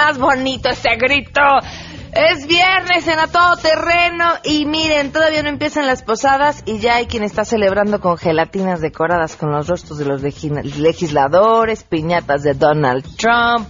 más bonito ese grito. Es viernes en a todo terreno y miren, todavía no empiezan las posadas y ya hay quien está celebrando con gelatinas decoradas con los rostros de los legisladores, piñatas de Donald Trump.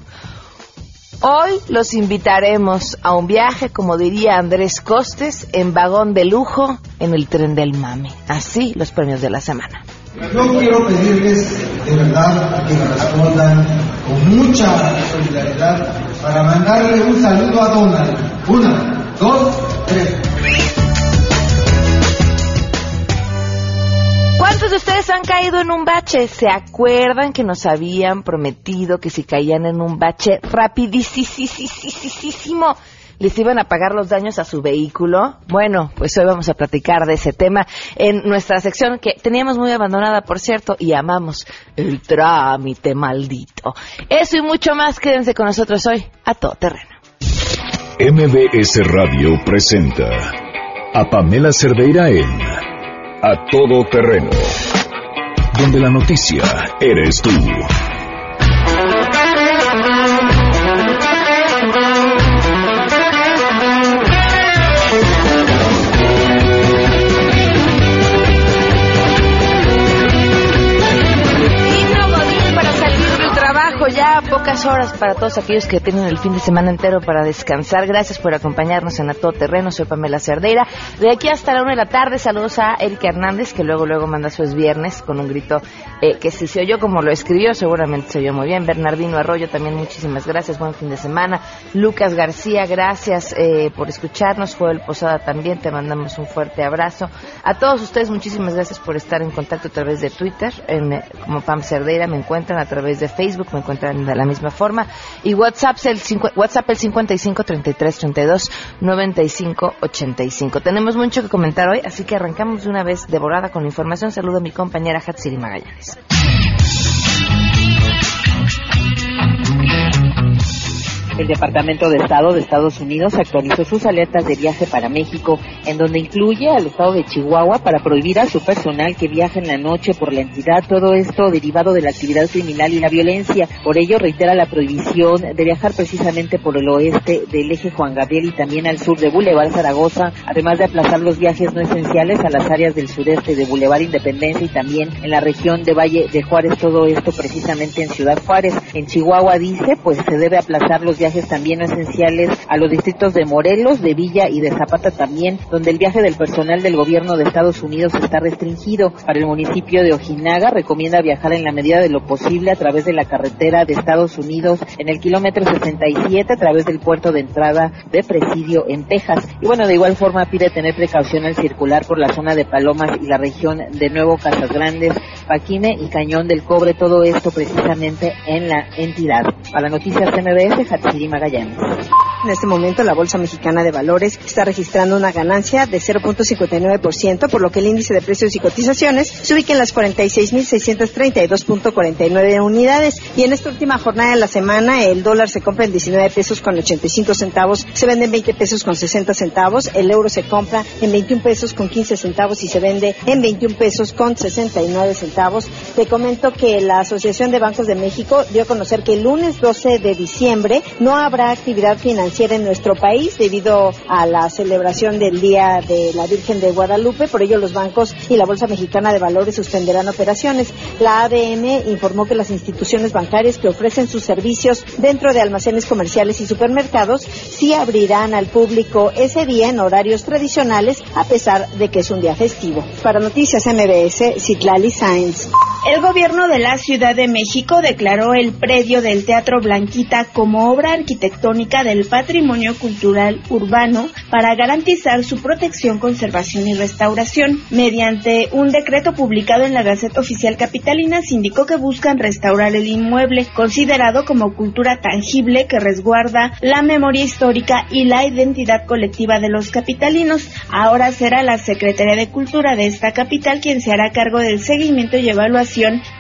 Hoy los invitaremos a un viaje, como diría Andrés Costes, en vagón de lujo en el tren del mame. Así los premios de la semana. Yo quiero pedirles de verdad que me respondan con mucha solidaridad para mandarle un saludo a Donald. Una, dos, tres. ¿Cuántos de ustedes han caído en un bache? ¿Se acuerdan que nos habían prometido que si caían en un bache rapidísimo les iban a pagar los daños a su vehículo. Bueno, pues hoy vamos a platicar de ese tema en nuestra sección que teníamos muy abandonada, por cierto, y amamos el trámite maldito. Eso y mucho más, quédense con nosotros hoy a todo terreno. MBS Radio presenta a Pamela Cerdeira en A Todo Terreno, donde la noticia eres tú. Horas para todos aquellos que tienen el fin de semana entero para descansar. Gracias por acompañarnos en A Todo Terreno. Soy Pamela Cerdeira. De aquí hasta la una de la tarde, saludos a Erika Hernández, que luego luego manda su es viernes con un grito eh, que si se oyó como lo escribió, seguramente se oyó muy bien. Bernardino Arroyo, también muchísimas gracias. Buen fin de semana. Lucas García, gracias eh, por escucharnos. Fue el Posada también. Te mandamos un fuerte abrazo. A todos ustedes, muchísimas gracias por estar en contacto a través de Twitter, eh, como Pam Cerdeira. Me encuentran a través de Facebook, me encuentran de la misma forma. Y WhatsApp el, WhatsApp el 55 33 32 95 85. Tenemos mucho que comentar hoy, así que arrancamos de una vez devorada con información. Saludo a mi compañera Hatsiri Magallanes. El Departamento de Estado de Estados Unidos actualizó sus alertas de viaje para México, en donde incluye al estado de Chihuahua para prohibir a su personal que viaje en la noche por la entidad, todo esto derivado de la actividad criminal y la violencia. Por ello, reitera la prohibición de viajar precisamente por el oeste del eje Juan Gabriel y también al sur de Boulevard Zaragoza, además de aplazar los viajes no esenciales a las áreas del sureste de Boulevard Independencia y también en la región de Valle de Juárez, todo esto precisamente en Ciudad Juárez. En Chihuahua dice, pues se debe aplazar los viajes también esenciales a los distritos de Morelos, de Villa y de Zapata también, donde el viaje del personal del gobierno de Estados Unidos está restringido. Para el municipio de Ojinaga recomienda viajar en la medida de lo posible a través de la carretera de Estados Unidos en el kilómetro 67 a través del puerto de entrada de Presidio en Texas. Y bueno, de igual forma pide tener precaución al circular por la zona de Palomas y la región de Nuevo Casas Grandes, Paquine y Cañón del Cobre, todo esto precisamente en la entidad. Para Noticias MBS, Siri Magallanes. En este momento la Bolsa Mexicana de Valores está registrando una ganancia de 0.59%, por lo que el índice de precios y cotizaciones se ubica en las 46.632.49 unidades. Y en esta última jornada de la semana el dólar se compra en 19 pesos con 85 centavos, se vende en 20 pesos con 60 centavos, el euro se compra en 21 pesos con 15 centavos y se vende en 21 pesos con 69 centavos. Te comento que la Asociación de Bancos de México dio a conocer que el lunes 12 de diciembre no habrá actividad financiera en nuestro país debido a la celebración del Día de la Virgen de Guadalupe. Por ello, los bancos y la Bolsa Mexicana de Valores suspenderán operaciones. La ADM informó que las instituciones bancarias que ofrecen sus servicios dentro de almacenes comerciales y supermercados sí abrirán al público ese día en horarios tradicionales, a pesar de que es un día festivo. Para Noticias MBS, Citlali Sainz. El gobierno de la Ciudad de México declaró el predio del Teatro Blanquita como obra arquitectónica del patrimonio cultural urbano para garantizar su protección, conservación y restauración. Mediante un decreto publicado en la Gaceta Oficial Capitalina, se indicó que buscan restaurar el inmueble, considerado como cultura tangible que resguarda la memoria histórica y la identidad colectiva de los capitalinos. Ahora será la Secretaría de Cultura de esta capital quien se hará cargo del seguimiento y evaluación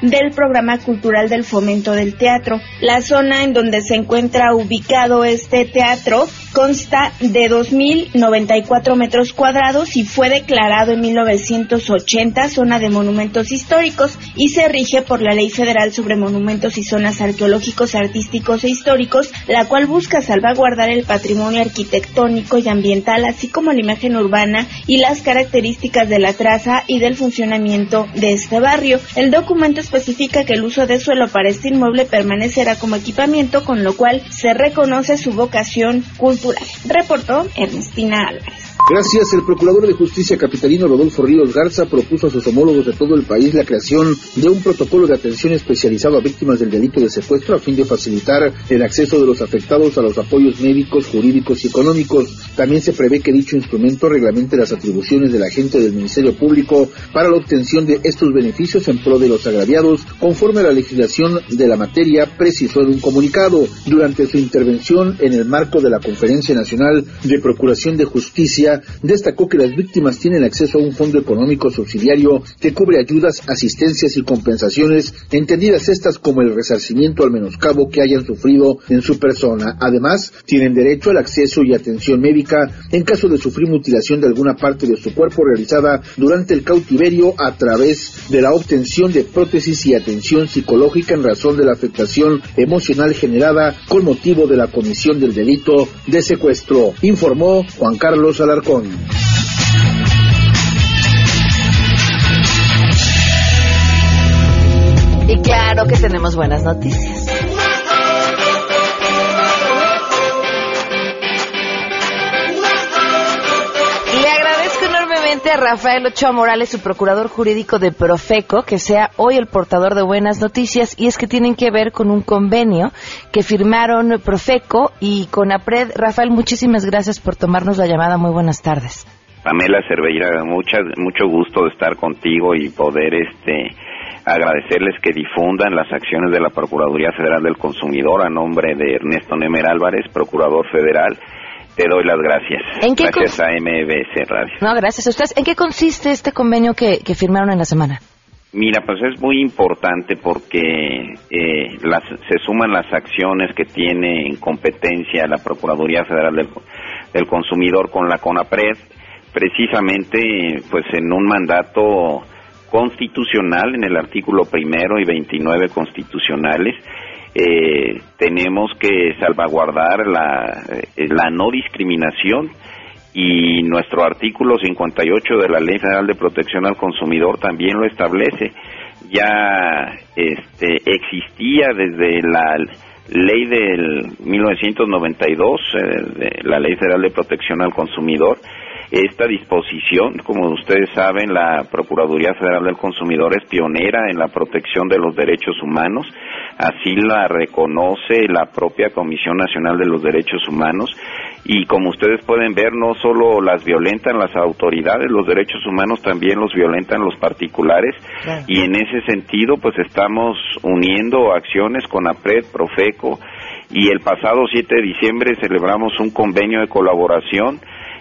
del programa cultural del fomento del teatro. La zona en donde se encuentra ubicado este teatro consta de 2.094 metros cuadrados y fue declarado en 1980 zona de monumentos históricos y se rige por la Ley Federal sobre Monumentos y Zonas Arqueológicos, Artísticos e Históricos, la cual busca salvaguardar el patrimonio arquitectónico y ambiental, así como la imagen urbana y las características de la traza y del funcionamiento de este barrio. El documento especifica que el uso de suelo para este inmueble permanecerá como equipamiento, con lo cual se reconoce su vocación cultural. Reportó Ernestina Álvarez. Gracias, el Procurador de Justicia capitalino Rodolfo Ríos Garza propuso a sus homólogos de todo el país la creación de un protocolo de atención especializado a víctimas del delito de secuestro a fin de facilitar el acceso de los afectados a los apoyos médicos, jurídicos y económicos. También se prevé que dicho instrumento reglamente las atribuciones del agente del Ministerio Público para la obtención de estos beneficios en pro de los agraviados, conforme a la legislación de la materia, precisó en un comunicado. Durante su intervención en el marco de la Conferencia Nacional de Procuración de Justicia, destacó que las víctimas tienen acceso a un fondo económico subsidiario que cubre ayudas, asistencias y compensaciones, entendidas estas como el resarcimiento al menoscabo que hayan sufrido en su persona. Además, tienen derecho al acceso y atención médica en caso de sufrir mutilación de alguna parte de su cuerpo realizada durante el cautiverio a través de la obtención de prótesis y atención psicológica en razón de la afectación emocional generada con motivo de la comisión del delito de secuestro, informó Juan Carlos Alarcón. Y claro que tenemos buenas noticias. Rafael Ochoa Morales, su procurador jurídico de Profeco, que sea hoy el portador de buenas noticias y es que tienen que ver con un convenio que firmaron Profeco y Conapred. Rafael, muchísimas gracias por tomarnos la llamada. Muy buenas tardes. Pamela Cerveira, mucha, mucho gusto de estar contigo y poder este agradecerles que difundan las acciones de la Procuraduría Federal del Consumidor a nombre de Ernesto Nemer Álvarez, Procurador Federal. Te doy las gracias. ¿En qué gracias a MBS Radio. No, gracias a ustedes. ¿En qué consiste este convenio que, que firmaron en la semana? Mira, pues es muy importante porque eh, las, se suman las acciones que tiene en competencia la Procuraduría Federal del, del Consumidor con la CONAPRED precisamente pues en un mandato constitucional en el artículo primero y 29 constitucionales eh, tenemos que salvaguardar la, eh, la no discriminación y nuestro artículo 58 de la Ley Federal de Protección al Consumidor también lo establece. Ya este, existía desde la ley del 1992, eh, de la Ley Federal de Protección al Consumidor, esta disposición, como ustedes saben, la Procuraduría Federal del Consumidor es pionera en la protección de los derechos humanos, así la reconoce la propia Comisión Nacional de los Derechos Humanos y como ustedes pueden ver, no solo las violentan las autoridades, los derechos humanos también los violentan los particulares y en ese sentido pues estamos uniendo acciones con APRED, Profeco y el pasado 7 de diciembre celebramos un convenio de colaboración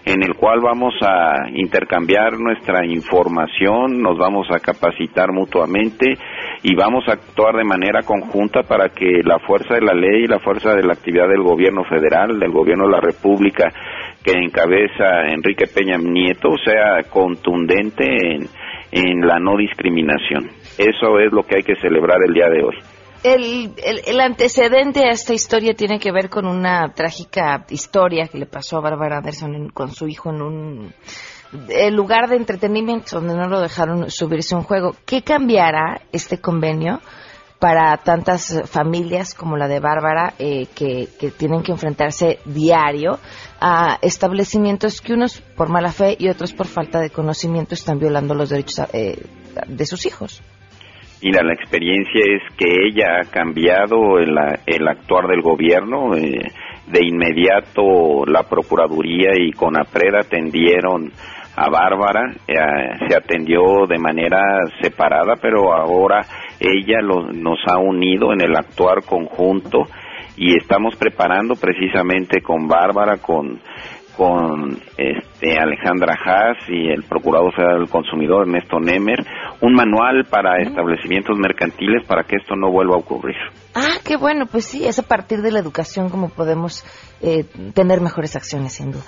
en el cual vamos a intercambiar nuestra información, nos vamos a capacitar mutuamente y vamos a actuar de manera conjunta para que la fuerza de la ley y la fuerza de la actividad del gobierno federal, del gobierno de la República que encabeza Enrique Peña Nieto sea contundente en, en la no discriminación. Eso es lo que hay que celebrar el día de hoy. El, antecedente a esta historia tiene que ver con una trágica historia que le pasó a Barbara Anderson con su hijo en un lugar de entretenimiento donde no lo dejaron subirse un juego. ¿Qué cambiará este convenio para tantas familias como la de Bárbara eh, que, que, tienen que enfrentarse diario a establecimientos que unos por mala fe y otros por falta de conocimiento están violando los derechos eh, de sus hijos? Mira, la experiencia es que ella ha cambiado el, el actuar del gobierno. Eh, de inmediato la Procuraduría y CONAPRED atendieron a Bárbara, eh, se atendió de manera separada, pero ahora ella lo, nos ha unido en el actuar conjunto y estamos preparando precisamente con Bárbara, con con este, Alejandra Haas y el Procurador Federal del Consumidor, Ernesto Nemer, un manual para establecimientos mercantiles para que esto no vuelva a ocurrir. Ah, Ah, qué bueno, pues sí, es a partir de la educación como podemos eh, tener mejores acciones, sin duda.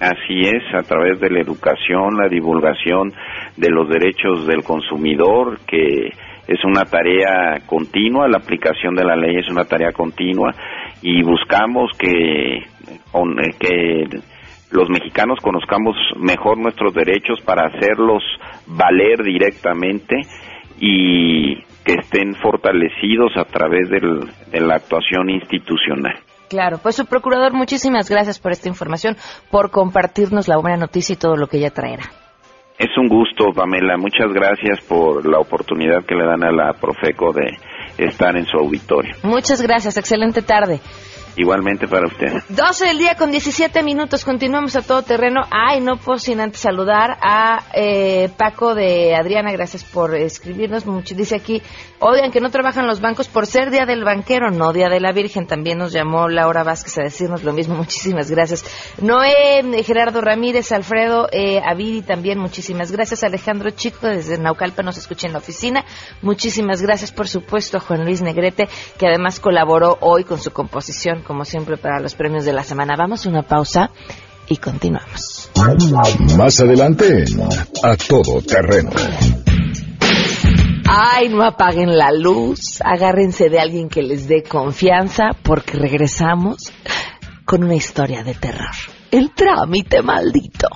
Así es, a través de la educación, la divulgación de los derechos del consumidor, que es una tarea continua, la aplicación de la ley es una tarea continua y buscamos que, que los mexicanos conozcamos mejor nuestros derechos para hacerlos valer directamente y que estén fortalecidos a través de la actuación institucional. Claro, pues su procurador, muchísimas gracias por esta información, por compartirnos la buena noticia y todo lo que ella traerá. Es un gusto, Pamela. Muchas gracias por la oportunidad que le dan a la Profeco de estar en su auditorio. Muchas gracias. Excelente tarde. Igualmente para usted. 12 del día con 17 minutos. Continuamos a todo terreno. Ay, no puedo sin antes saludar a eh, Paco de Adriana. Gracias por escribirnos. Dice aquí, odian que no trabajan los bancos por ser Día del Banquero, no Día de la Virgen. También nos llamó Laura Vázquez a decirnos lo mismo. Muchísimas gracias. Noé, eh, Gerardo Ramírez, Alfredo, eh, Avidi también. Muchísimas gracias. Alejandro Chico desde Naucalpa nos escucha en la oficina. Muchísimas gracias, por supuesto, a Juan Luis Negrete, que además colaboró hoy con su composición como siempre, para los premios de la semana. Vamos a una pausa y continuamos. Más adelante, a todo terreno. Ay, no apaguen la luz, agárrense de alguien que les dé confianza porque regresamos con una historia de terror. El trámite maldito.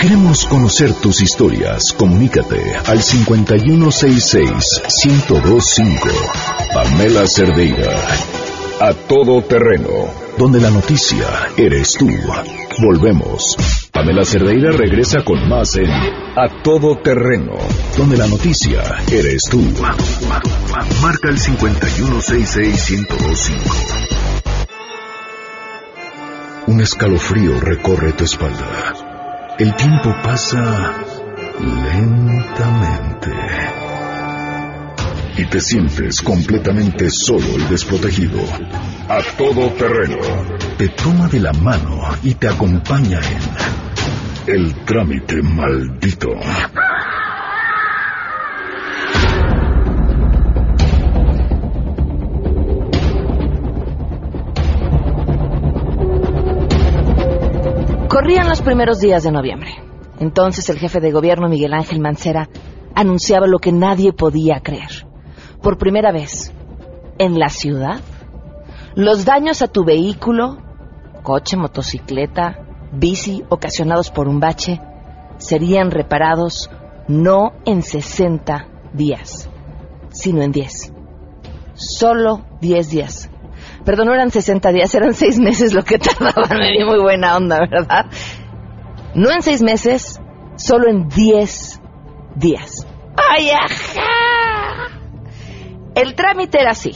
Queremos conocer tus historias. Comunícate al 5166-1025. Pamela Cerdeira. A todo terreno, donde la noticia eres tú. Volvemos. Pamela Cerdeira regresa con más en A todo terreno, donde la noticia eres tú. Marca el 5166125. Un escalofrío recorre tu espalda. El tiempo pasa lentamente y te sientes completamente solo y desprotegido. A todo terreno. Te toma de la mano y te acompaña en El trámite maldito. Corrían los primeros días de noviembre. Entonces el jefe de gobierno Miguel Ángel Mancera anunciaba lo que nadie podía creer por primera vez en la ciudad, los daños a tu vehículo, coche, motocicleta, bici ocasionados por un bache, serían reparados no en 60 días, sino en 10. Solo 10 días. Perdón, no eran 60 días, eran 6 meses lo que tardaban. Me dio muy buena onda, ¿verdad? No en 6 meses, solo en 10 días. ¡Ay, ajá! El trámite era así.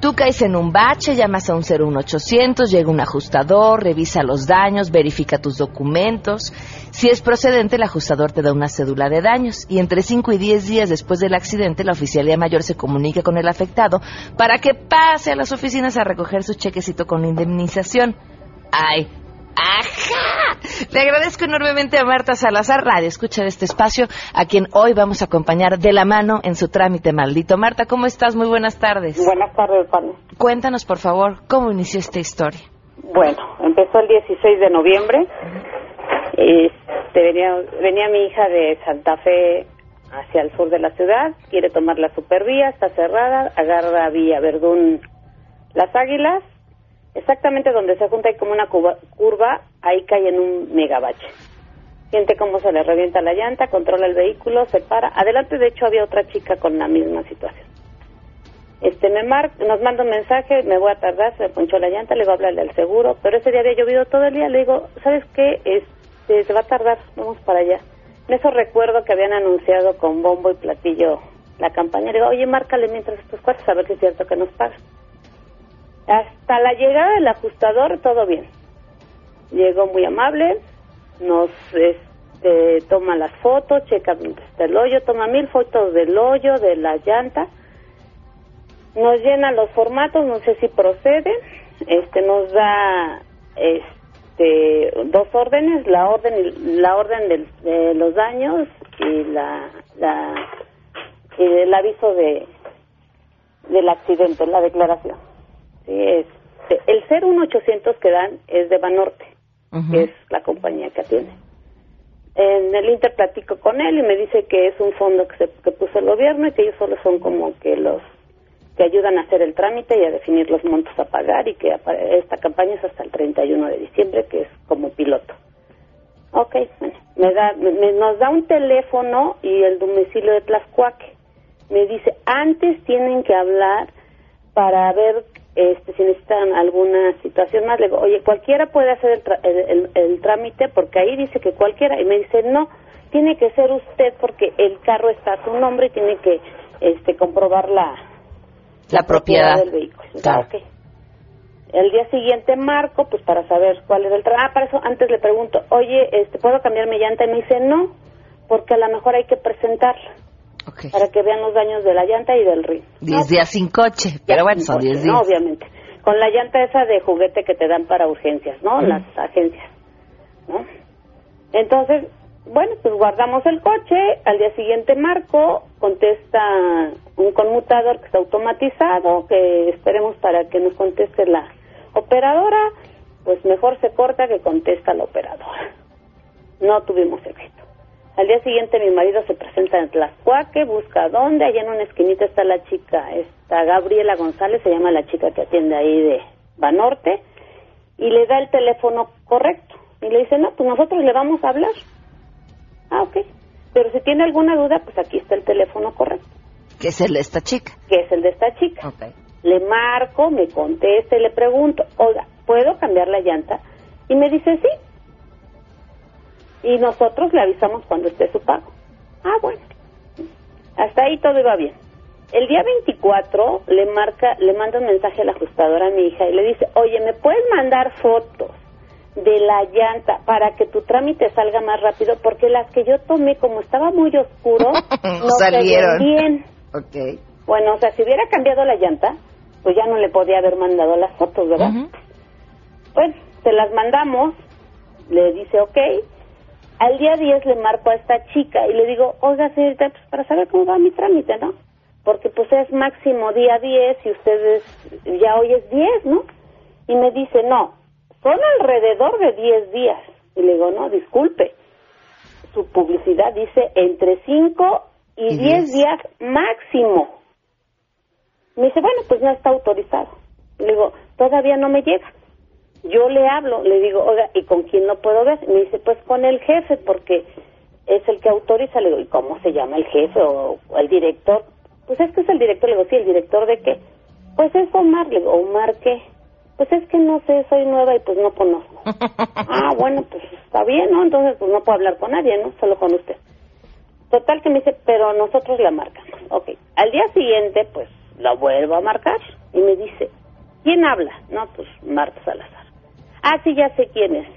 Tú caes en un bache, llamas a un 01800, llega un ajustador, revisa los daños, verifica tus documentos. Si es procedente, el ajustador te da una cédula de daños y entre 5 y 10 días después del accidente, la oficialía mayor se comunica con el afectado para que pase a las oficinas a recoger su chequecito con indemnización. Ay, ¡Ajá! Le agradezco enormemente a Marta Salazar, radio escucha de este espacio, a quien hoy vamos a acompañar de la mano en su trámite maldito. Marta, ¿cómo estás? Muy buenas tardes. Buenas tardes, Juan. Cuéntanos, por favor, cómo inició esta historia. Bueno, empezó el 16 de noviembre. Este, venía, venía mi hija de Santa Fe hacia el sur de la ciudad, quiere tomar la supervía, está cerrada, agarra vía Verdún Las Águilas exactamente donde se junta y como una curva, ahí cae en un megabache. Siente cómo se le revienta la llanta, controla el vehículo, se para. Adelante, de hecho, había otra chica con la misma situación. Este, me mar nos manda un mensaje, me voy a tardar, se me ponchó la llanta, le digo, hablarle al seguro, pero ese día había llovido todo el día, le digo, ¿sabes qué? Este, se va a tardar, vamos para allá. En eso recuerdo que habían anunciado con bombo y platillo la campaña, le digo, oye, márcale mientras estos cuatro, a ver si es cierto que nos paga. Hasta la llegada del ajustador, todo bien. Llegó muy amable, nos este, toma las fotos, checa el hoyo, toma mil fotos del hoyo, de la llanta, nos llena los formatos, no sé si procede, este, nos da este, dos órdenes, la orden, la orden de, los daños y la, la y el aviso de del accidente, la declaración. Este, el 01800 que dan es de Banorte, que es la compañía que atiende. En el Inter platico con él y me dice que es un fondo que, se, que puso el gobierno y que ellos solo son como que los que ayudan a hacer el trámite y a definir los montos a pagar y que esta campaña es hasta el 31 de diciembre, que es como piloto. Ok, bueno, me da, me, nos da un teléfono y el domicilio de Tlaxcuaque. Me dice, antes tienen que hablar para ver este, si necesitan alguna situación más. Le digo, oye, cualquiera puede hacer el, el, trámite porque ahí dice que cualquiera. Y me dice, no, tiene que ser usted porque el carro está a su nombre y tiene que este, comprobar la, la, propiedad. del vehículo. Claro. Okay. El día siguiente marco, pues para saber cuál es el trabajo. Ah, para eso antes le pregunto, oye, este, ¿puedo cambiar mi llanta? Y me dice, no, porque a lo mejor hay que presentarla. Para que vean los daños de la llanta y del ring. Diez días sin coche, pero bueno, son diez días. No, obviamente. Con la llanta esa de juguete que te dan para urgencias, ¿no? Las agencias, ¿no? Entonces, bueno, pues guardamos el coche, al día siguiente marco, contesta un conmutador que está automatizado, que esperemos para que nos conteste la operadora, pues mejor se corta que contesta la operadora. No tuvimos éxito. Al día siguiente mi marido se presenta en Tlaxcuaque, busca dónde, allá en una esquinita está la chica, está Gabriela González, se llama la chica que atiende ahí de Banorte, y le da el teléfono correcto. Y le dice, no, pues nosotros le vamos a hablar. Ah, ok. Pero si tiene alguna duda, pues aquí está el teléfono correcto. Que es el de esta chica. Que es el de esta chica. Okay le marco, me contesta y le pregunto, oiga, ¿puedo cambiar la llanta? Y me dice sí. Y nosotros le avisamos cuando esté su pago. Ah, bueno. Hasta ahí todo iba bien. El día 24 le marca, le manda un mensaje a la ajustadora a mi hija y le dice, oye, ¿me puedes mandar fotos de la llanta para que tu trámite salga más rápido? Porque las que yo tomé, como estaba muy oscuro, no salieron bien. Okay. Bueno, o sea, si hubiera cambiado la llanta, pues ya no le podía haber mandado las fotos, ¿verdad? Pues se las mandamos, le dice ok, al día 10 le marco a esta chica y le digo, oiga señorita, pues para saber cómo va mi trámite, ¿no? Porque pues es máximo día 10 y ustedes ya hoy es 10, ¿no? Y me dice, no, son alrededor de 10 días. Y le digo, no, disculpe, su publicidad dice entre 5 y 10 días máximo. Me dice, bueno, pues ya está autorizado. Le digo, todavía no me llega. Yo le hablo, le digo, oiga, ¿y con quién lo puedo ver? Me dice, pues con el jefe, porque es el que autoriza. Le digo, ¿y cómo se llama el jefe o, el director? Pues es que es el director. Le digo, sí, ¿el director de qué? Pues es Omar. Le digo, ¿Omar qué? Pues es que no sé, soy nueva y pues no conozco. ah, bueno, pues está bien, ¿no? Entonces pues no puedo hablar con nadie, ¿no? Solo con usted. Total que me dice, pero nosotros la marcamos. Ok. Al día siguiente, pues la vuelvo a marcar y me dice, ¿quién habla? No, pues Marta Salazar. Ah, sí, ya sé quién es.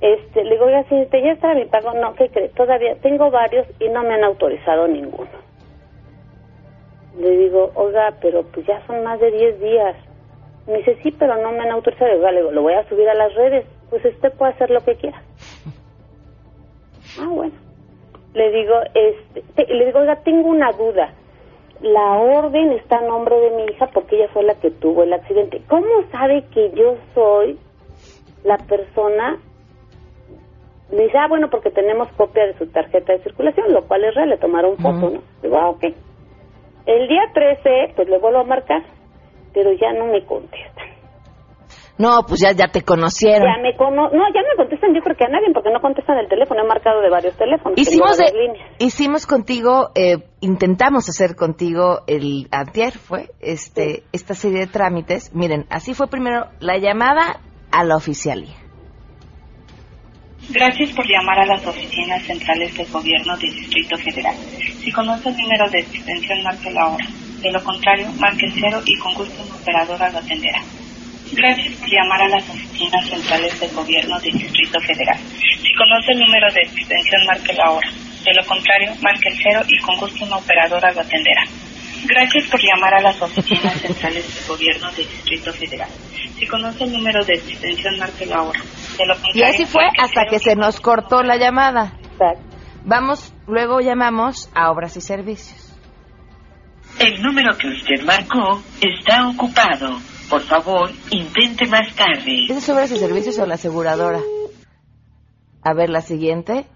Este, le digo, ya este, ya está mi pago. No, ¿qué cree? Todavía tengo varios y no me han autorizado ninguno. Le digo, oiga, pero pues ya son más de 10 días. Me dice, sí, pero no me han autorizado. Le digo, lo voy a subir a las redes. Pues usted puede hacer lo que quiera. Ah, bueno. Le digo, este, le digo, oiga, tengo una duda la orden está a nombre de mi hija porque ella fue la que tuvo el accidente. ¿Cómo sabe que yo soy la persona? Me dice, ah, bueno, porque tenemos copia de su tarjeta de circulación, lo cual es real, le tomaron foto, ¿no? Digo, ah, ok. El día 13, pues le vuelvo a marcar, pero ya no me contestan. No, pues ya, ya te conocieron. Ya me cono no, ya me contestan yo creo que a nadie porque no contestan el teléfono, he marcado de varios teléfonos. Hicimos, de, hicimos contigo, eh, intentamos hacer contigo el antier, fue, este, esta serie de trámites. Miren, así fue primero la llamada a la oficialía. Gracias por llamar a las oficinas centrales del gobierno del Distrito Federal. Si conoce el número de extensión, marque la hora. De lo contrario, marque cero y con gusto una operadora lo atenderá. Gracias por llamar a las oficinas centrales del gobierno del Distrito Federal. Si conoce el número de extensión, marque la hora. De lo contrario, marque el cero y con gusto una operadora lo atenderá. Gracias por llamar a las oficinas centrales del gobierno del Distrito Federal. Si conoce el número de extensión, marque la hora. De lo contrario, y así fue hasta que se nos cortó la llamada. Vamos, luego llamamos a Obras y Servicios. El número que usted marcó está ocupado. Por favor, intente más tarde. ¿Es sobre ese servicios o la aseguradora? A ver, la siguiente.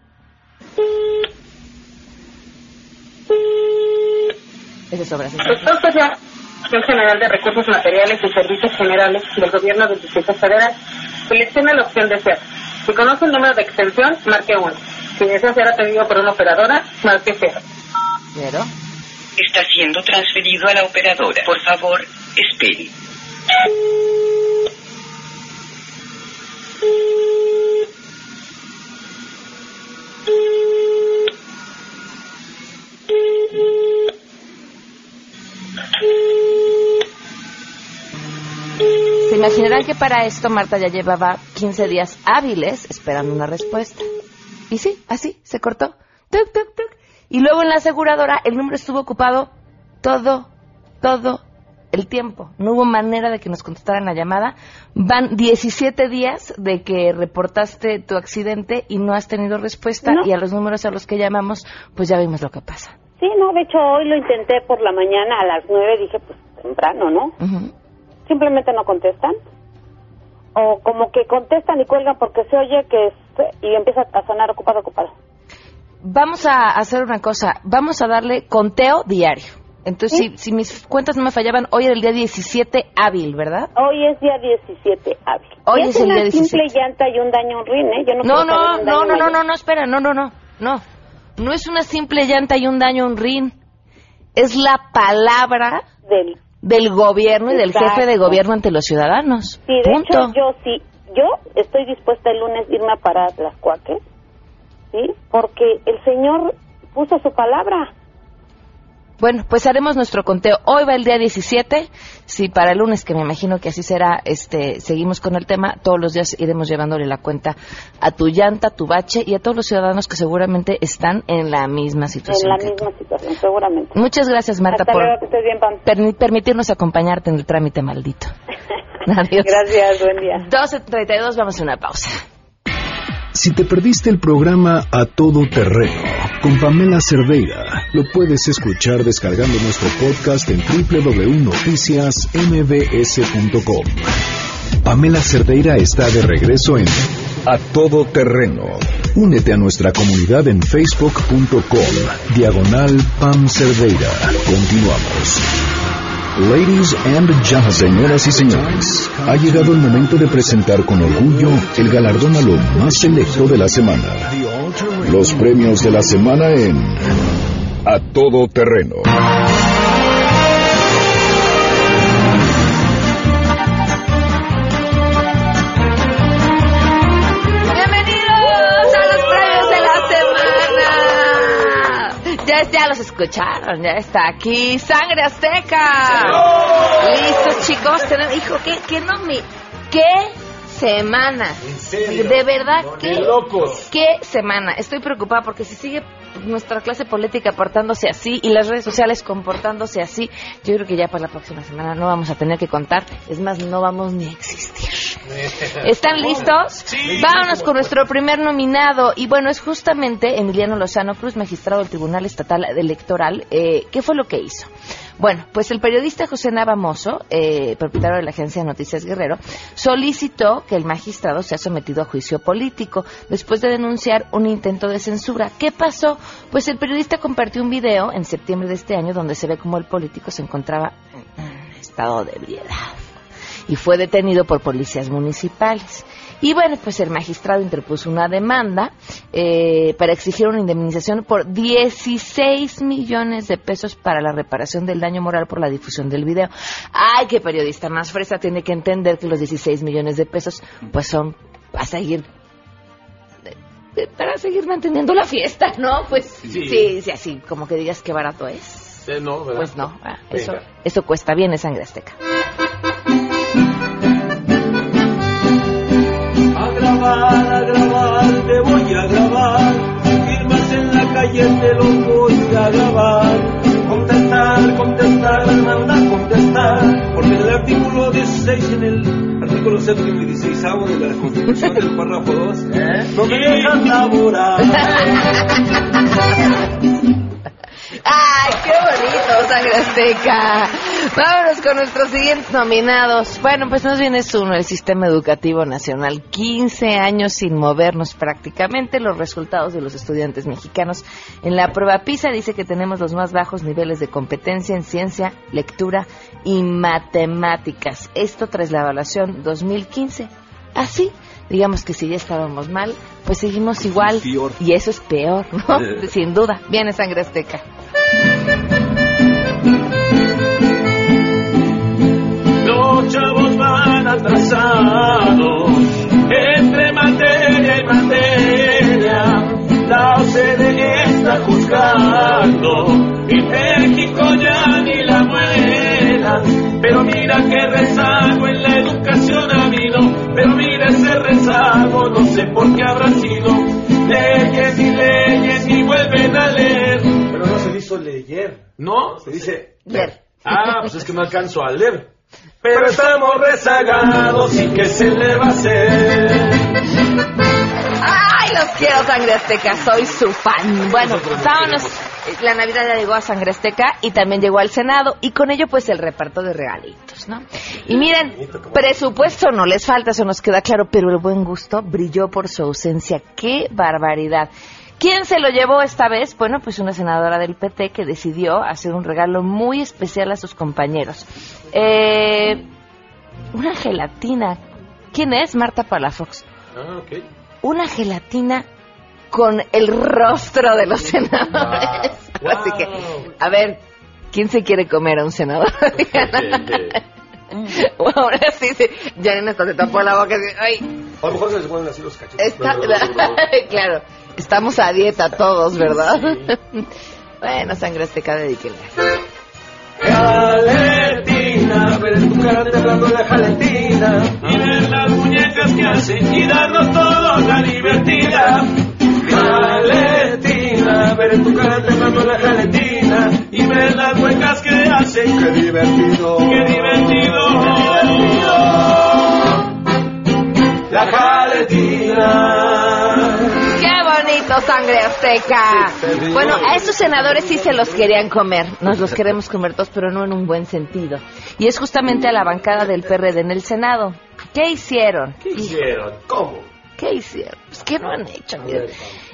Ese es ese Doctor Soria, Dirección General de Recursos Materiales y Servicios Generales del Gobierno del Distrito Federal. Seleccione la opción de ser. Si conoce el número de extensión, marque 1. Si desea ser atendido por una operadora, marque 0. ¿Cero? Está siendo transferido a la operadora. Por favor, espere. Imaginarán que para esto Marta ya llevaba 15 días hábiles esperando una respuesta. Y sí, así, se cortó. Tuc, tuc, tuc. Y luego en la aseguradora el número estuvo ocupado todo, todo el tiempo. No hubo manera de que nos contestaran la llamada. Van 17 días de que reportaste tu accidente y no has tenido respuesta. No. Y a los números a los que llamamos, pues ya vimos lo que pasa. Sí, no, de hecho hoy lo intenté por la mañana a las nueve, dije pues temprano, ¿no? Ujú. Simplemente no contestan. O como que contestan y cuelgan porque se oye que es, y empieza a sonar ocupado, ocupado. Vamos a hacer una cosa. Vamos a darle conteo diario. Entonces, si, si mis cuentas no me fallaban, hoy era el día 17 hábil, ¿verdad? Hoy es día 17 hábil. Hoy es el una día 17. simple llanta y un daño en rin, ¿eh? Yo no, No, no, un no, no, no, no, no, espera, no, no, no, no. No es una simple llanta y un daño en rin. Es la palabra Del, del gobierno y del jefe de gobierno ante los ciudadanos. sí, de Punto. hecho yo sí, yo estoy dispuesta el lunes irme a parar las cuaques, ¿sí? Porque el señor puso su palabra. Bueno, pues haremos nuestro conteo. Hoy va el día 17. Si para el lunes, que me imagino que así será, este, seguimos con el tema, todos los días iremos llevándole la cuenta a tu llanta, a tu bache y a todos los ciudadanos que seguramente están en la misma En situación. la que tú. misma situación, seguramente. Muchas gracias, Marta, Hasta por luego, que estés bien, permi- permitirnos acompañarte en el trámite maldito. Adiós. Gracias, buen día. 12.32, vamos a una pausa. Si te perdiste el programa A Todo Terreno con Pamela Cerdeira, lo puedes escuchar descargando nuestro podcast en www.noticiasmbs.com. Pamela Cerdeira está de regreso en A Todo Terreno. Únete a nuestra comunidad en facebook.com, diagonal Pam Cerdeira. Continuamos. Ladies and gentlemen, señoras y señores, ha llegado el momento de presentar con orgullo el galardón a lo más selecto de la semana. Los premios de la semana en A Todo Terreno. Ya, los escucharon, ya está aquí Sangre Azteca. Listos, chicos. Tenemos, hijo, ¿qué, qué no me... ¿Qué semana? De verdad, ¿qué? ¿Qué semana? Estoy preocupada porque si sigue nuestra clase política portándose así y las redes sociales comportándose así, yo creo que ya para la próxima semana no vamos a tener que contar. Es más, no vamos ni a existir. ¿Están listos? Vámonos con nuestro primer nominado. Y bueno, es justamente Emiliano Lozano Cruz, magistrado del Tribunal Estatal Electoral. Eh, ¿Qué fue lo que hizo? Bueno, pues el periodista José Nava Mozo, eh, propietario de la agencia de Noticias Guerrero, solicitó que el magistrado sea sometido a juicio político después de denunciar un intento de censura. ¿Qué pasó? Pues el periodista compartió un video en septiembre de este año donde se ve como el político se encontraba en estado de ebriedad y fue detenido por policías municipales. Y bueno, pues el magistrado interpuso una demanda eh, para exigir una indemnización por 16 millones de pesos para la reparación del daño moral por la difusión del video. Ay, qué periodista más fresa tiene que entender que los 16 millones de pesos pues son para seguir eh, para seguir manteniendo la fiesta, ¿no? Pues sí, Sí. sí, así como que digas qué barato es. Eh, no, ¿verdad? Pues no, ah, eso, eso cuesta bien, es sangre azteca. Grabar, a grabar, te voy a grabar. Firmas en la calle te lo voy a grabar. Contestar, contestar, manda contestar. Porque en el artículo 16 y en el artículo séptimo y 16 de la Constitución del párrafo 2 no me dejan laborar. ¡Ay, qué bonito! Sangre Azteca. Vámonos con nuestros siguientes nominados. Bueno, pues nos viene uno, el Sistema Educativo Nacional. 15 años sin movernos prácticamente. Los resultados de los estudiantes mexicanos en la prueba PISA dice que tenemos los más bajos niveles de competencia en ciencia, lectura y matemáticas. Esto tras la evaluación 2015. Así, digamos que si ya estábamos mal, pues seguimos igual. Y eso es peor, ¿no? Sin duda. Viene Sangre Azteca. Los chavos van atrasados entre materia y materia. La OCDE está juzgando y México ya ni la muela. Pero mira que rezago en la educación ha habido. Pero mira ese rezago, no sé por qué habrá sido. Leyes y leyes y vuelven a leer. Pero no se hizo leer. ¿No? Se dice leer. Ah, pues es que no alcanzo a leer. Pero estamos rezagados y qué se le va a hacer. ¡Ay, los quiero, Sangre Azteca! Soy su fan. Bueno, vámonos. La Navidad ya llegó a Sangre Azteca y también llegó al Senado y con ello pues el reparto de regalitos, ¿no? Y miren, presupuesto no les falta, eso nos queda claro, pero el buen gusto brilló por su ausencia. ¡Qué barbaridad! ¿Quién se lo llevó esta vez? Bueno, pues una senadora del PT que decidió hacer un regalo muy especial a sus compañeros. Eh, una gelatina. ¿Quién es? Marta Palafox. Ah, ok. Una gelatina con el rostro de los senadores. Wow. Así que, a ver, ¿quién se quiere comer a un senador? Bueno, ahora sí, sí. Janine hasta se tapó la boca. así, Ay, A lo mejor se les ponen así los cachetes. Está, claro, estamos a dieta todos, ¿verdad? bueno, sangre azteca, dedíquenle. Jaletina, ver en tu cara temblando la jaletina y ver las muñecas que hacen y darnos todos la divertida. Jaletina, ver en tu cara temblando la jaletina y ver las muecas que hacen. Qué divertido. ¡Qué divertido! La jaletina. ¡Qué sangre azteca! Bueno, a estos senadores sí se los querían comer. Nos los queremos comer todos, pero no en un buen sentido. Y es justamente a la bancada del PRD en el Senado. ¿Qué hicieron? ¿Qué hicieron? ¿Cómo? ¿Qué hicieron? Pues que no han hecho, miren.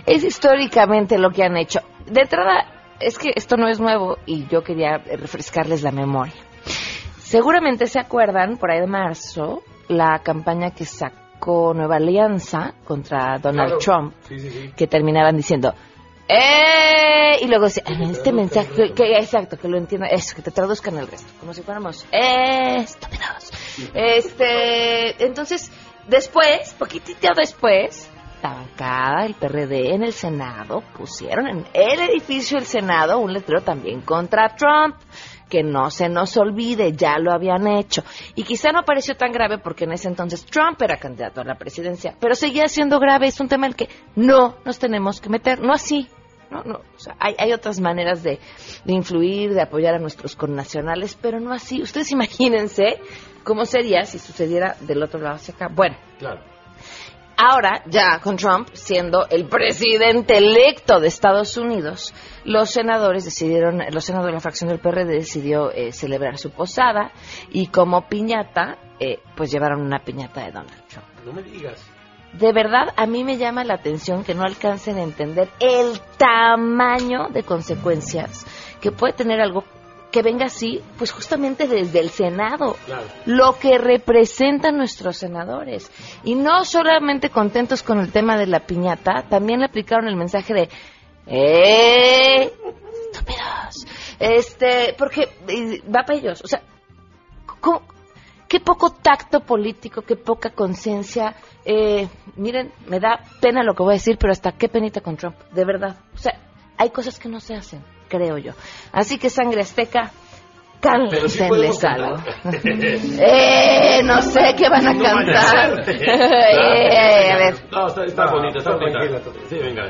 Es históricamente lo que han hecho. De entrada, es que esto no es nuevo y yo quería refrescarles la memoria. Seguramente se acuerdan, por ahí de marzo, la campaña que sacó Nueva Alianza contra Donald Claro. Trump, Sí, sí, sí. que terminaban diciendo, ¡Eh! Y luego decía, este mensaje, que, que- exacto, que lo entiendan, eso, que te traduzcan el resto, como si fuéramos, ¡Eh! Estúpidos. Este, entonces, después, poquitito después, la bancada, el PRD en el Senado, pusieron en el edificio del Senado un letrero también contra Trump. Que no se nos olvide, ya lo habían hecho. Y quizá no pareció tan grave porque en ese entonces Trump era candidato a la presidencia, pero seguía siendo grave. Es un tema en el que no nos tenemos que meter, no así. No, no, o sea, hay, hay otras maneras de, de influir, de apoyar a nuestros connacionales, pero no así. Ustedes imagínense cómo sería si sucediera del otro lado hacia acá. Bueno, Claro. Ahora, ya con Trump siendo el presidente electo de Estados Unidos, los senadores decidieron, los senadores de la fracción del PRD decidió eh, celebrar su posada y como piñata, eh, pues llevaron una piñata de Donald Trump. No me digas. De verdad, a mí me llama la atención que no alcancen a entender el tamaño de consecuencias que puede tener algo que venga así, pues justamente desde el Senado Claro. lo que representan nuestros senadores. Y no solamente contentos con el tema de la piñata, también le aplicaron el mensaje de ¡Eh! ¡Estúpidos! Este, porque va para ellos. O sea, ¿cómo- qué poco tacto político, qué poca conciencia. Eh, miren, me da pena lo que voy a decir, pero hasta qué penita con Trump, de verdad. O sea, hay cosas que no se hacen, creo yo. Así que sangre azteca, Pero sí cántenles algo. eh, no sé qué van a No cantar. ser. eh, a ver. No, está, está No, bonito, está tranquila, Sí, venga.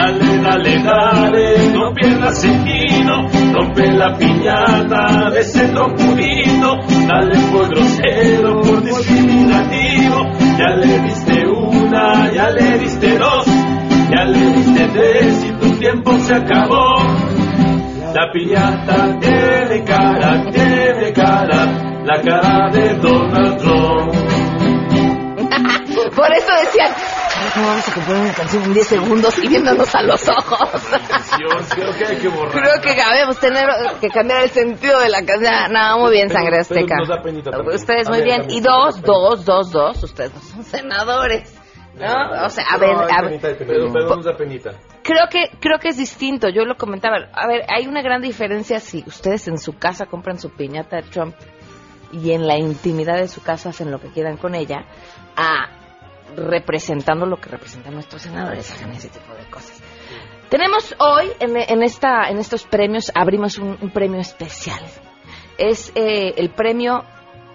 Dale, dale, dale, no pierdas el tino, rompe la piñata de ese purito, dale por grosero, por discriminativo, ya le diste una, ya le diste dos, ya le diste tres y tu tiempo la piñata tiene cara, tiene cara, la cara de Donald Trump. Por eso decían, "Ay, ¿cómo vamos a componer una canción en 10 segundos y viéndonos a los ojos? Dios, creo que hay que borrar. Creo que debemos tener que cambiar el sentido de la canción. No, muy bien, sangre azteca. Ustedes muy bien. Y dos, dos, dos, dos, ustedes no son senadores. ¿No? O sea, a ver, No, a ver. penita, hay penita. Pero, pero nos da penita. Creo que, creo que es distinto, yo lo comentaba. A ver, hay una gran diferencia si ustedes en su casa compran su piñata de Trump y en la intimidad de su casa hacen lo que quieran con ella, a representando lo que representan nuestros senadores, hagan ese tipo de cosas. Tenemos hoy, en, en esta, en estos premios, abrimos un, un premio especial. Es eh, el premio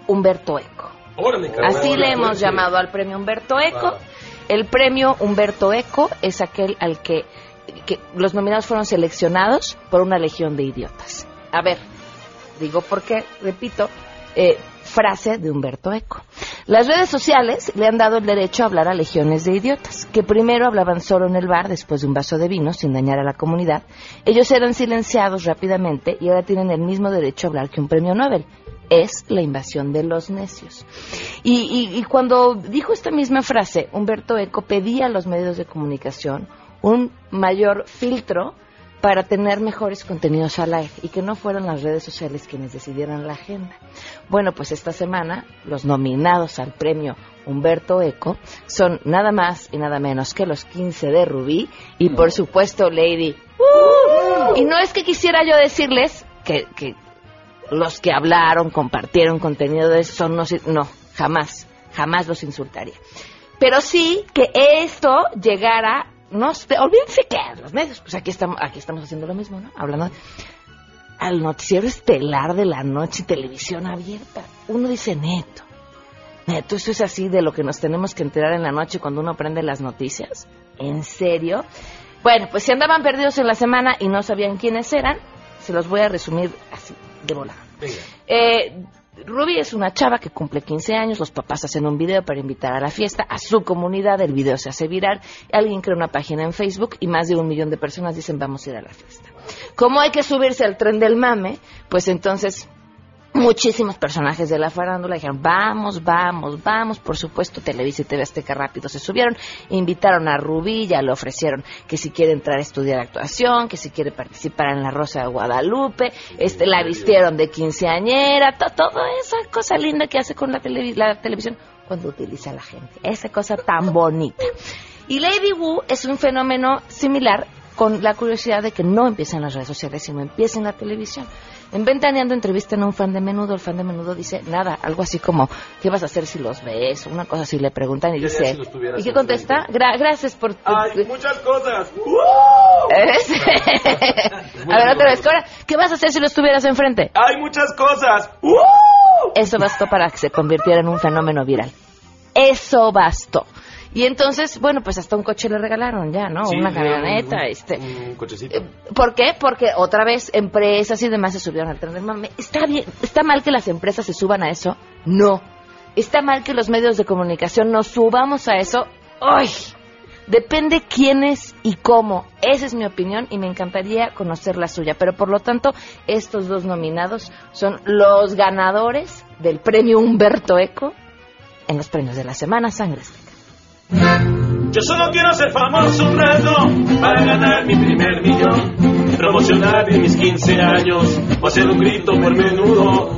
Humberto Eco. Así le hemos llamado al premio Humberto Eco. El premio Humberto Eco es aquel al que, que los nominados fueron seleccionados por una legión de idiotas. A ver, digo porque, repito, eh, frase de Humberto Eco. Las redes sociales le han dado el derecho a hablar a legiones de idiotas, que primero hablaban solo en el bar después de un vaso de vino sin dañar a la comunidad. Ellos eran silenciados rápidamente y ahora tienen el mismo derecho a hablar que un premio Nobel. Es la invasión de los necios. Y, y- y cuando dijo esta misma frase, Humberto Eco pedía a los medios de comunicación un mayor filtro para tener mejores contenidos al aire y que no fueran las redes sociales quienes decidieran la agenda. Bueno, pues esta semana los nominados al premio Humberto Eco son nada más y nada menos que los 15 de Rubí y por supuesto Lady. ¡Uh! Y no es que quisiera yo decirles que, que los que hablaron, compartieron contenido de eso son no, no, jamás, jamás los insultaría. Pero sí que esto llegara, no sé, olvídense que los medios, pues aquí estamos, aquí estamos haciendo lo mismo, ¿no? Hablando al noticiero estelar de la noche y televisión abierta. Uno dice neto. Neto, eso es así de lo que nos tenemos que enterar en la noche cuando uno prende las noticias. ¿En serio? Bueno, pues si andaban perdidos en la semana y no sabían quiénes eran, se los voy a resumir así, de volada. Eh, Ruby es una chava que cumple 15 años, los papás hacen un video para invitar a la fiesta, a su comunidad, el video se hace viral, alguien crea una página en Facebook y más de un millón de personas dicen vamos a ir a la fiesta. Como hay que subirse al tren del mame, pues entonces muchísimos personajes de la farándula dijeron, vamos, vamos, vamos, por supuesto, Televisa y TV Azteca rápido se subieron, invitaron a Rubí, ya le ofrecieron que si quiere entrar a estudiar actuación, que si quiere participar en La Rosa de Guadalupe, este, la vistieron de quinceañera, to- toda esa cosa linda que hace con la, televi- la televisión cuando utiliza a la gente, esa cosa tan bonita. Y Lady Wu es un fenómeno similar con la curiosidad de que no empieza en las redes sociales, sino empieza en la televisión. En Ventaneando entrevistan a un fan de menudo, el fan de menudo dice nada, algo así como, ¿qué vas a hacer si los ves? Una cosa así le preguntan y ¿Qué harías dice, si ¿y qué contesta? Gra- gracias por tu... Hay muchas cosas. A ver, otra vez, Cora, ¿qué vas a hacer si los tuvieras enfrente? Hay muchas cosas. Eso bastó para que se convirtiera en un fenómeno viral. Eso bastó. Y entonces, bueno, pues hasta un coche le regalaron ya, ¿no? Sí, Una un- camioneta, un- este... Un cochecito. ¿Por qué? Porque otra vez empresas y demás se subieron al tren del mame. ¿Está bien? ¿Está mal que las empresas se suban a eso? No. ¿Está mal que los medios de comunicación nos subamos a eso? ¡Ay! Depende quiénes y cómo. Esa es mi opinión y me encantaría conocer la suya. Pero por lo tanto, estos dos nominados son los ganadores del premio Humberto Eco en los premios de la semana Sangre Azteca. Yo solo quiero ser famoso un rato para ganar mi primer millón. Promocionar en mis 15 años o hacer un grito por menudo.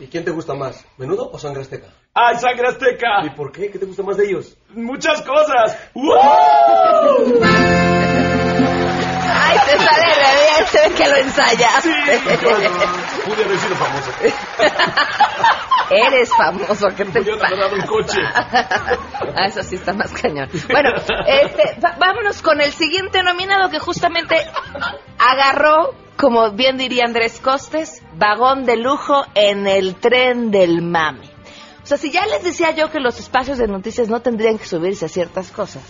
¿Y quién te gusta más? ¿Menudo o sangre azteca? ¡Ay, sangre azteca! ¿Y por qué? ¿Qué te gusta más de ellos? Muchas cosas. ¡Ay, te sale re bien! Se ve que lo ensayas. Pude haber sido famoso. Eres famoso, ¿qué te haber dado un coche. Ah, eso sí está más cañón. Bueno, este, vámonos con el siguiente nominado que justamente agarró, como bien diría Andrés Costes, vagón de lujo en el tren del mame. O sea, si ya les decía yo que los espacios de noticias no tendrían que subirse a ciertas cosas,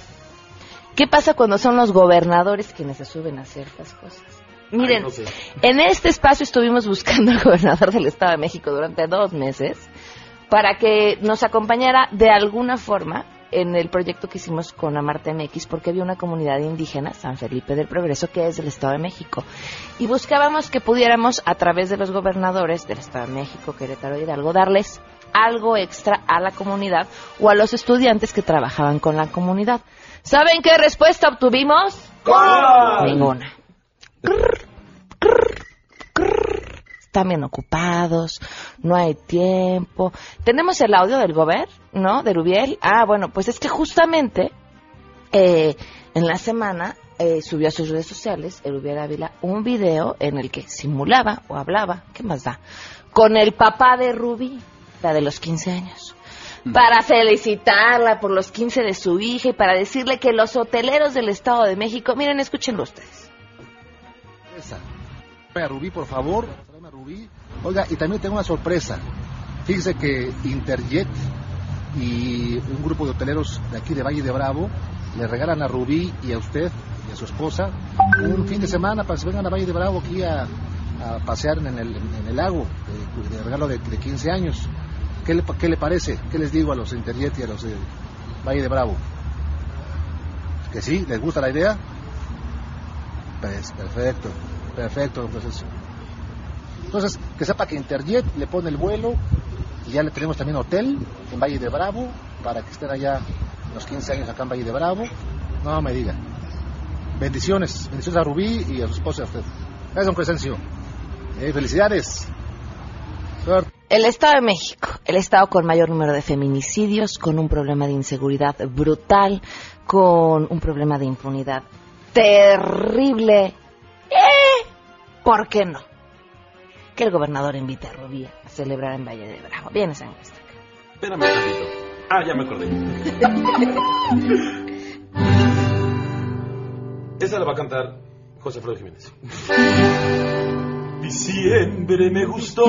¿qué pasa cuando son los gobernadores quienes se suben a ciertas cosas? Miren, Ay, no sé. en este espacio estuvimos buscando al gobernador del Estado de México durante dos meses para que nos acompañara de alguna forma en el proyecto que hicimos con Amarte MX porque había una comunidad indígena, San Felipe del Progreso, que es del Estado de México. Y buscábamos que pudiéramos, a través de los gobernadores del Estado de México, Querétaro y Hidalgo, darles algo extra a la comunidad o a los estudiantes que trabajaban con la comunidad. ¿Saben qué respuesta obtuvimos? Ninguna. Están bien ocupados, no hay tiempo. Tenemos el audio del gober, ¿no? De Rubiel. Ah, bueno, pues es que justamente eh, en la semana eh, subió a sus redes sociales, el Rubiel Ávila, un video en el que simulaba o hablaba, ¿qué más da? Con el papá de Rubí, la de los 15 años para felicitarla por los 15 de su hija y para decirle que los hoteleros del Estado de México, miren, escúchenlo ustedes. Esa. Rubí, por favor. Rubí. Oiga, y también tengo una sorpresa. Fíjese que Interjet y un grupo de hoteleros de aquí de Valle de Bravo le regalan a Rubí y a usted y a su esposa un fin de semana para que se vengan a Valle de Bravo aquí a, pasear en el, en el lago de, de regalo de, de 15 años. ¿Qué le, ¿Qué le, parece? ¿Qué les digo a los Interjet y a los de Valle de Bravo? ¿Que sí? ¿Les gusta la idea? Pues perfecto, perfecto, entonces. Entonces, que sepa que Interjet le pone el vuelo y ya le tenemos también hotel en Valle de Bravo para que estén allá los 15 años acá en Valle de Bravo. No me diga. Bendiciones, bendiciones a Rubí y a su esposa a usted. Gracias, don Crescencio. Eh, felicidades. El Estado de México, el Estado con mayor número de feminicidios, con un problema de inseguridad brutal, con un problema de impunidad terrible. ¿Eh? ¿Por qué no? Que el gobernador invite a Rubí a celebrar en Valle de Bravo. Viene San Espérame un ratito. Ah, ya me acordé. Esa la va a cantar José Alfredo Jiménez. Diciembre me gustó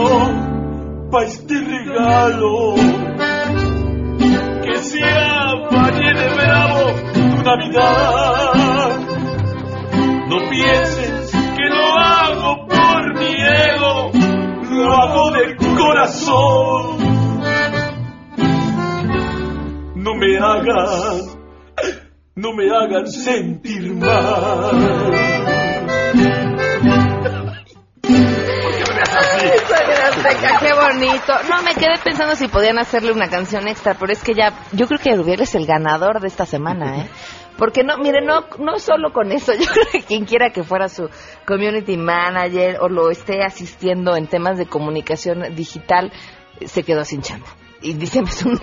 pa' este regalo. Que sea Valle de Bravo tu Navidad. No pienses que lo hago por miedo, lo hago del corazón. No me hagas, no me hagan sentir mal. Qué bonito. No, me quedé pensando si podían hacerle una canción extra, pero es que ya, yo creo que Rubiel es el ganador de esta semana, ¿eh? Porque no, mire, no, no solo con eso, yo creo que quien quiera que fuera su community manager o lo esté asistiendo en temas de comunicación digital, se quedó sin chamba. Y dice, un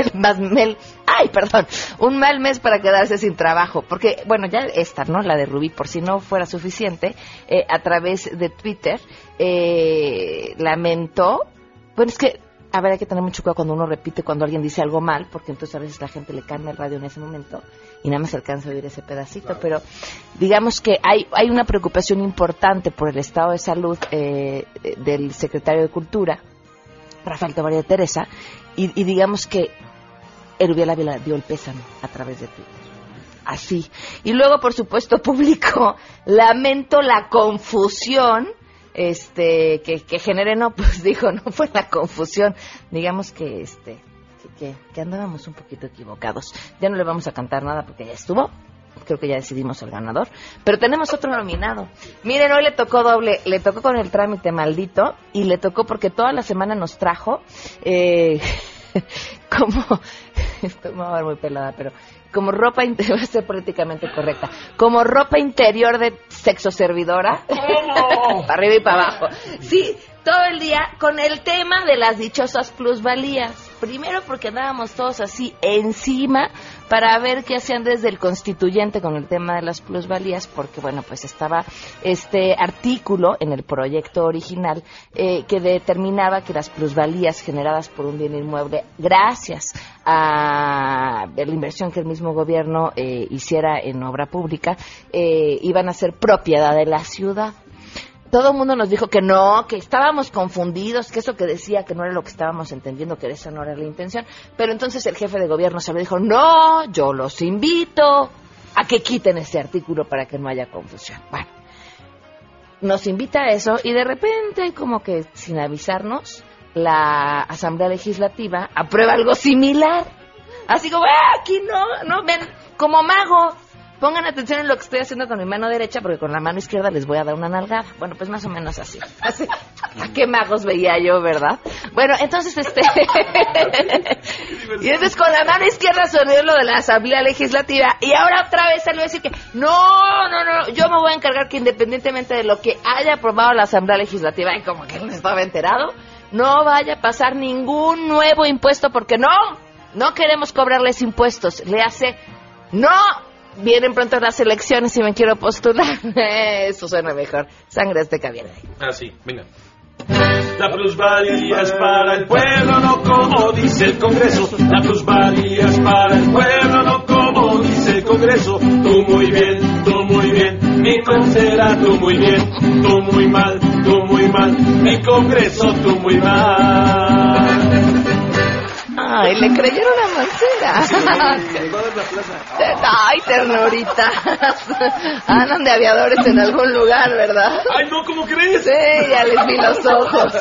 ay, perdón, un mal mes para quedarse sin trabajo. Porque, bueno, ya esta, ¿no? La de Rubí, por si no fuera suficiente, eh, a través de Twitter, eh, lamentó, bueno, es que, a ver, hay que tener mucho cuidado cuando uno repite cuando alguien dice algo mal, porque entonces a veces la gente le cambia el radio en ese momento y nada más alcanza a oír ese pedacito, pero digamos que hay, hay una preocupación importante por el estado de salud eh, del secretario de Cultura, Rafael María Teresa, y, y, digamos que Erubiel Ávila dio el pésame a través de Twitter. Así. Y luego, por supuesto, publicó, lamento la confusión este que, que genere, no, pues dijo, no fue la confusión. Digamos que este que, que andábamos un poquito equivocados. Ya no le vamos a cantar nada porque ya estuvo. Creo que ya decidimos el ganador. Pero tenemos otro nominado. Miren, hoy le tocó doble. Le tocó con el trámite maldito. Y le tocó porque toda la semana nos trajo. Eh, como. Esto me va a ver muy pelada, pero. Como ropa. Va a ser políticamente correcta. Como ropa interior de sexo servidora. para arriba y para abajo. Sí, todo el día con el tema de las dichosas plusvalías. Primero porque andábamos todos así encima para ver qué hacían desde el constituyente con el tema de las plusvalías, porque bueno, pues estaba este artículo en el proyecto original eh, que determinaba que las plusvalías generadas por un bien inmueble, gracias a la inversión que el mismo gobierno eh, hiciera en obra pública, eh, iban a ser propiedad de la ciudad todo el mundo nos dijo que no, que estábamos confundidos, que eso que decía que no era lo que estábamos entendiendo, que esa no era la intención. Pero entonces el jefe de gobierno se dijo, no, yo los invito a que quiten ese artículo para que no haya confusión. Bueno, nos invita a eso y de repente, como que sin avisarnos, la Asamblea Legislativa aprueba algo similar. Así como, ¡ah, aquí no! No, ven, como mago. Pongan atención en lo que estoy haciendo con mi mano derecha porque con la mano izquierda les voy a dar una nalgada. Bueno, pues más o menos así. así. ¿A qué magos veía yo, verdad? Bueno, entonces este... y entonces con la mano izquierda sonrió lo de la Asamblea Legislativa y ahora otra vez salió a decir que no, no, no, yo me voy a encargar que independientemente de lo que haya aprobado la Asamblea Legislativa, y como que no estaba enterado, no vaya a pasar ningún nuevo impuesto porque no, no queremos cobrarles impuestos. Le hace, no, vienen pronto las elecciones y me quiero postular. Eso suena mejor. Sangre azteca viene. Ah, sí, venga. La plusvalía es para el pueblo, no como dice el Congreso. La plusvalía es para el pueblo, no como dice el Congreso. Tú muy bien, tú muy bien, mi será tú muy bien. Tú muy mal, tú muy mal, mi Congreso tú muy mal. Ay, le creyeron a Mancera. Ay, ternurita. Andan de aviadores en algún lugar, ¿verdad? Ay, no, ¿cómo crees? Sí, ya les vi los ojos.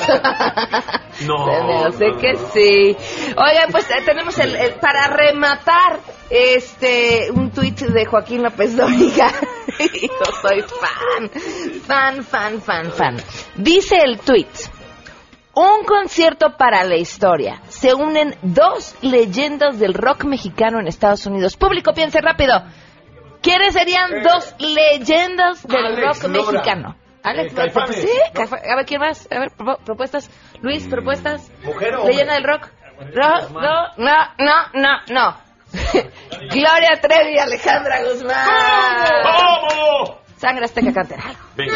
No. Hace que sí. Oigan, pues eh, tenemos el, el- para rematar este un tuit de Joaquín López Dóriga. Yo soy fan, fan, fan, fan, fan. Dice el tuit. Un concierto para la historia. Se unen dos leyendas del rock mexicano en Estados Unidos. Público, piense rápido. ¿Quiénes serían dos leyendas del Alex rock Lora. mexicano? Alex Eh, Lora. Caifanes, Sí, a ver, ¿quién más? A ver, pro- propuestas. Luis, propuestas. ¿Mujer o? Leyenda del rock. No, no, no, no, no, no. Gloria Trevi, Alejandra Guzmán. ¿Cómo? Sangre Azteca cantera. Venga.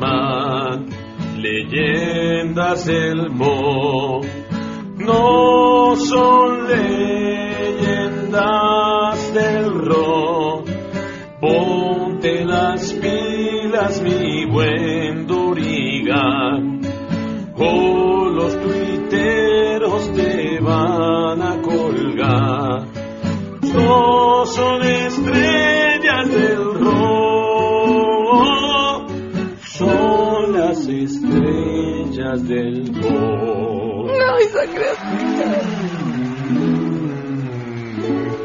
Guzmán, leyendas del mo, no son leyendas del rock. Ponte las pilas, mi buen Doriga, o los tuiteros te van a colgar. No son estrellas del del rock. No, sangre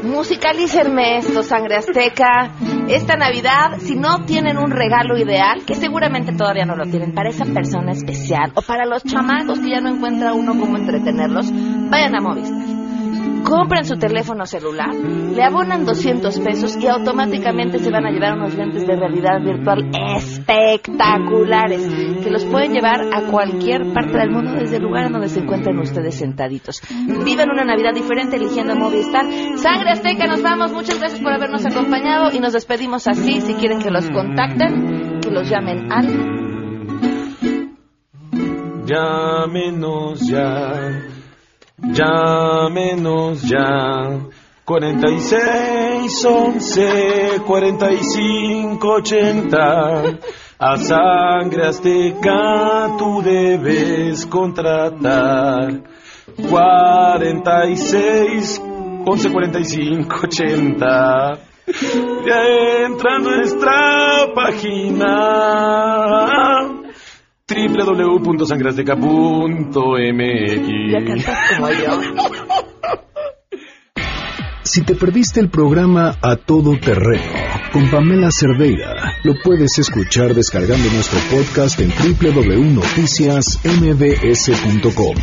Musicalícenme esto, Sangre Azteca. Esta Navidad, si no tienen un regalo ideal, que seguramente todavía no lo tienen, para esa persona especial o para los chamacos que ya no encuentra uno cómo entretenerlos, vayan a Movistar. Compren su teléfono celular, le abonan 200 pesos y automáticamente se van a llevar unos lentes de realidad virtual espectaculares que los pueden llevar a cualquier parte del mundo desde el lugar en donde se encuentren ustedes sentaditos. Vivan una Navidad diferente eligiendo Movistar. Sangre Azteca, nos vamos. Muchas gracias por habernos acompañado y nos despedimos así. Si quieren que los contacten, que los llamen al Llámenos ya, llámenos ya. 46 11 45 80 A sangre azteca tú debes contratar. 46 11 45 80 Ya entra a nuestra página yo. Si te perdiste el programa A Todo Terreno con Pamela Cerdeira, lo puedes escuchar descargando nuestro podcast en www.noticiasmbs.com.